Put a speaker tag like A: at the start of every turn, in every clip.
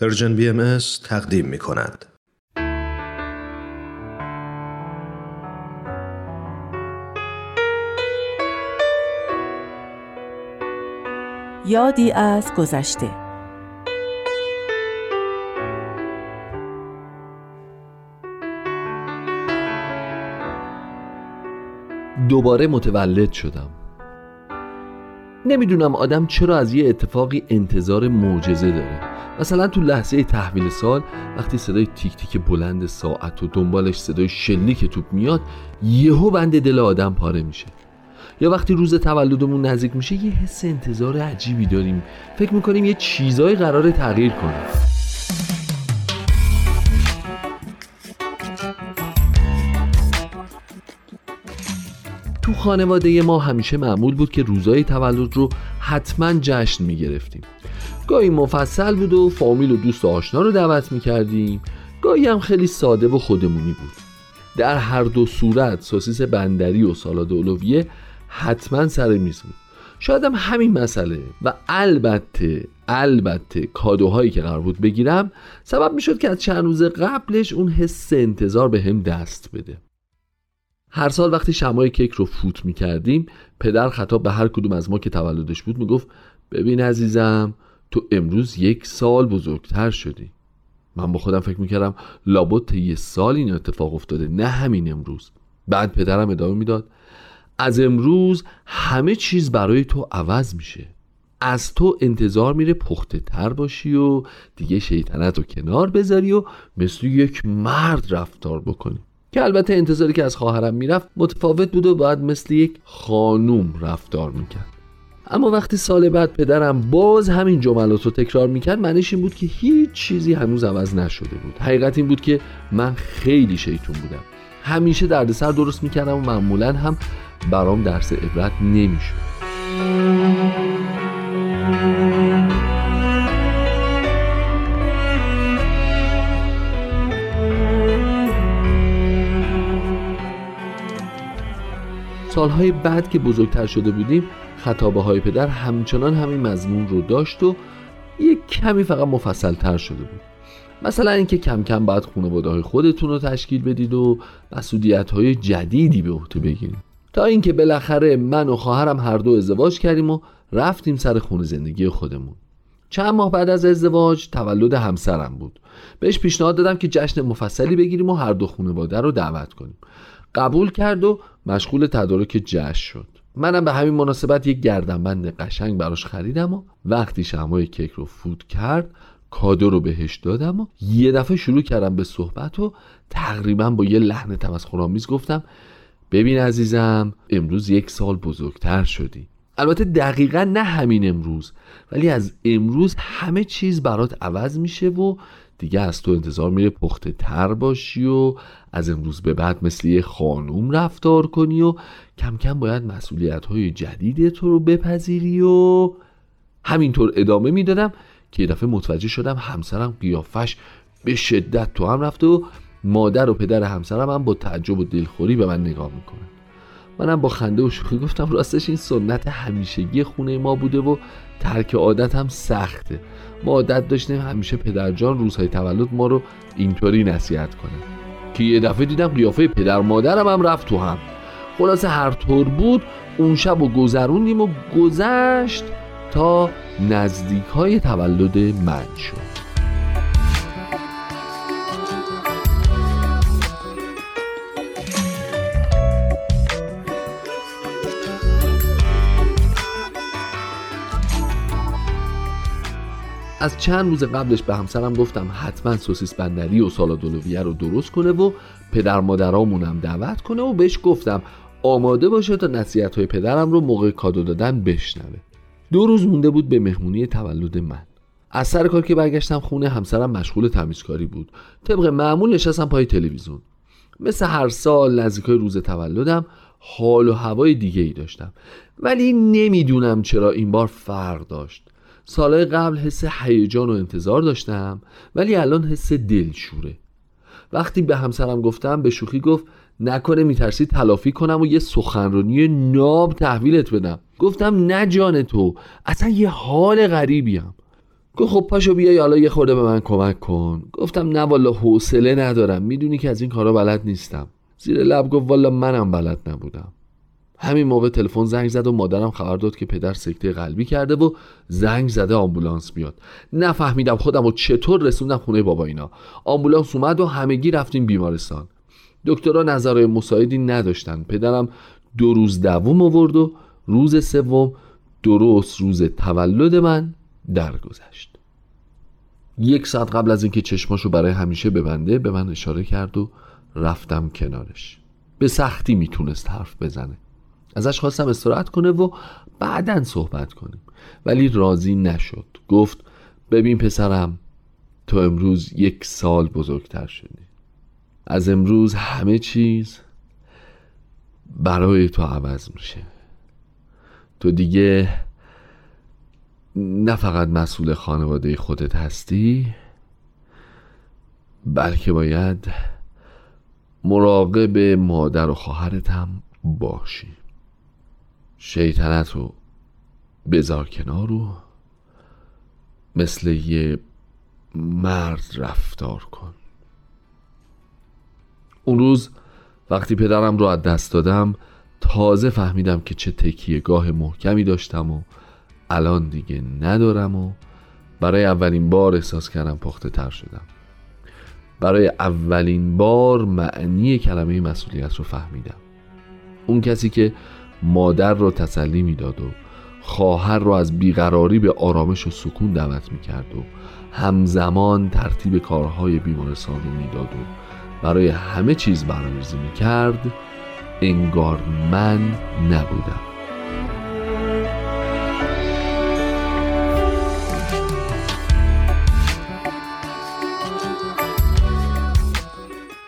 A: پرژن بی ام تقدیم می کند.
B: یادی از گذشته.
C: دوباره متولد شدم. نمی‌دونم آدم چرا از یه اتفاقی انتظار معجزه داره. مثلا تو لحظه تحویل سال وقتی صدای تیک تیک بلند ساعت و دنبالش صدای شلیک توپ میاد یهو بند دل آدم پاره میشه. یا وقتی روز تولدمون نزدیک میشه یه حس انتظار عجیبی داریم. فکر می‌کنیم یه چیزایی قرار تغییر کنه. تو خانواده ما همیشه معمول بود که روزای تولد رو حتما جشن می‌گرفتیم. گاهی مفصل بود و فامیل و دوست آشنا رو دعوت می‌کردیم. گاهی هم خیلی ساده و خودمونی بود. در هر دو صورت سوسیس بندری و سالاد اولویه حتما سر میز بود. شاید هم همین مسئله و البته البته کادوهایی که قرار بود بگیرم سبب می‌شد که از چند روز قبلش اون حس انتظار به هم دست بده. هر سال وقتی شمای کیک رو فوت می کردیم پدر خطاب به هر کدوم از ما که تولدش بود می‌گفت ببین عزیزم تو امروز یک سال بزرگتر شدی. من با خودم فکر می‌کردم لابد یه سال این اتفاق افتاده نه همین امروز. بعد پدرم ادامه می‌داد. از امروز همه چیز برای تو عوض میشه. از تو انتظار میره پخته تر باشی و دیگه شیطنت رو کنار بذاری و مثل یک مرد رفتار بکنی. که البته انتظاری که از خواهرم می‌رفت متفاوت بود و باید مثل یک خانوم رفتار می‌کرد. اما وقتی سال بعد پدرم باز همین جملات رو تکرار می‌کرد معنیش این بود که هیچ چیزی هنوز عوض نشده بود. حقیقت این بود که من خیلی شیطون بودم. همیشه دردسر درست می‌کردم و معمولا هم برام درس عبرت نمی‌شد. سالهای بعد که بزرگتر شده بودیم خطابه های پدر همچنان همین مضمون رو داشت و یک کمی فقط مفصل تر شده بود. مثلا اینکه کم کم باید خانواده های خودتون رو تشکیل بدید و مسئولیت های جدیدی به عهده بگیرید. تا اینکه بالاخره من و خواهرم هر دو ازدواج کردیم و رفتیم سر خونه زندگی خودمون. چند ماه بعد از ازدواج تولد همسرم بود. بهش پیشنهاد دادم که جشن مفصلی بگیریم و هر دو خانواده رو دعوت کنیم. قبول کرد و مشغول تدارک جشن شد. منم به همین مناسبت یک گردنبند قشنگ براش خریدم و وقتی شمای کیک رو فوت کرد کادو رو بهش دادم و یه دفعه شروع کردم به صحبت و تقریبا با یه لحن تمسخرآمیز گفتم ببین عزیزم امروز یک سال بزرگتر شدی. البته دقیقا نه همین امروز ولی از امروز همه چیز برات عوض میشه و دیگه از تو انتظار میره پخته تر باشی و از امروز به بعد مثل یه خانوم رفتار کنی و کم کم باید مسئولیت های جدید تو رو بپذیری و همینطور ادامه می‌دادم که یه دفعه متوجه شدم همسرم قیافش به شدت تو هم رفته و مادر و پدر همسرم هم با تعجب و دلخوری به من نگاه می‌کنن. منم با خنده و شوخی گفتم راستش این سنت همیشگی خونه ما بوده و ترک عادت هم سخته. ما عادت داشتیم همیشه پدرجان روزهای تولد ما رو اینطوری نصیحت کنه. که یه دفعه دیدم قیافه پدر مادرم هم رفت تو هم. خلاصه هر طور بود اون شب و گذروندیم و گذشت تا نزدیک های تولد من شد. از چند روز قبلش به همسرم گفتم حتما سوسیس بندری و سالادولویه رو درست کنه و پدر مادرامونم دعوت کنه و بهش گفتم آماده باشه تا نصیحت های پدرم رو موقع کادو دادن بشنوه. دو روز مونده بود به مهمونی تولد من. از سر کار که برگشتم خونه همسرم مشغول تمیزکاری بود. طبق معمول نشستم پای تلویزیون. مثل هر سال نزدیکای روز تولدم حال و هوای دیگه ای داشتم. ولی نمی‌دونم چرا این بار فرق داشت. سالهای قبل حس هیجان و انتظار داشتم ولی الان حس دلشوره. وقتی به همسرم گفتم به شوخی گفت نکنه میترسی تلافی کنم و یه سخنرانی ناب تحویلت بدم. گفتم نه جان تو اصلا یه حال غریبیم. گفت خب پاشو بیای حالا یه خورده به من کمک کن. گفتم نه والا حوصله ندارم. می‌دونی که از این کارا بلد نیستم. زیر لب گفت والا منم بلد نبودم. همین موقع تلفن زنگ زد و مادرم خبر داد که پدر سکته قلبی کرده و زنگ زده آمبولانس بیاد نفهمیدم خودم و چطور رسوندم خونه بابا اینا. آمبولانس اومد و همگی رفتیم بیمارستان. دکترها نظرهای مساعدی نداشتن. پدرم دو روز دوم آورد و روز سوم درست روز تولد من درگذشت. یک ساعت قبل از اینکه چشماشو برای همیشه ببنده به من اشاره کرد و رفتم کنارش. به سختی می‌تونست حرف بزنه. ازش خواستم استراحت کنه و بعدا صحبت کنیم. ولی راضی نشد. گفت ببین پسرم تو امروز یک سال بزرگتر شدی. از امروز همه چیز برای تو عوض میشه. تو دیگه نه فقط مسئول خانواده خودت هستی بلکه باید مراقب مادر و خواهرت هم باشی. شیطنت رو بذار کنار رو مثل یه مرد رفتار کن. اون روز وقتی پدرم رو از دست دادم تازه فهمیدم که چه تکیه گاه محکمی داشتم و الان دیگه ندارم و برای اولین بار احساس کردم پخته تر شدم. برای اولین بار معنی کلمه مسئولیت رو فهمیدم. اون کسی که مادر رو تسلی می‌داد و خواهر رو از بیقراری به آرامش و سکون دعوت می‌کرد و همزمان ترتیب کارهای بیمارستان رو می‌داد و برای همه چیز برنامه‌ریزی می‌کرد انگار من نبودم.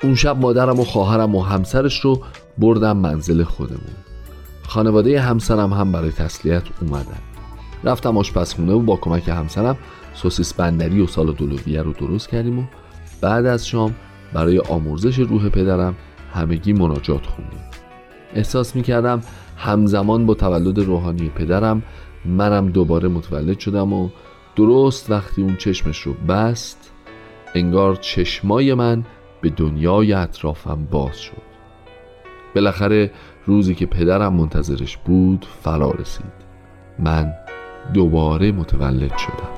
C: اون شب مادرم و خواهرم و همسرش رو بردم منزل خودمون. خانواده همسرم هم برای تسلیت اومدن. رفتم آشپزخونه و با کمک همسرم سوسیس بندری و سال دلویه رو درست کردیم و بعد از شام برای آمرزش روح پدرم همگی مناجات خوندیم. احساس می‌کردم همزمان با تولد روحانی پدرم منم دوباره متولد شدم و درست وقتی اون چشمش رو بست انگار چشمای من به دنیای اطرافم باز شد. بالاخره روزی که پدرم منتظرش بود فرا رسید. من دوباره متولد شدم.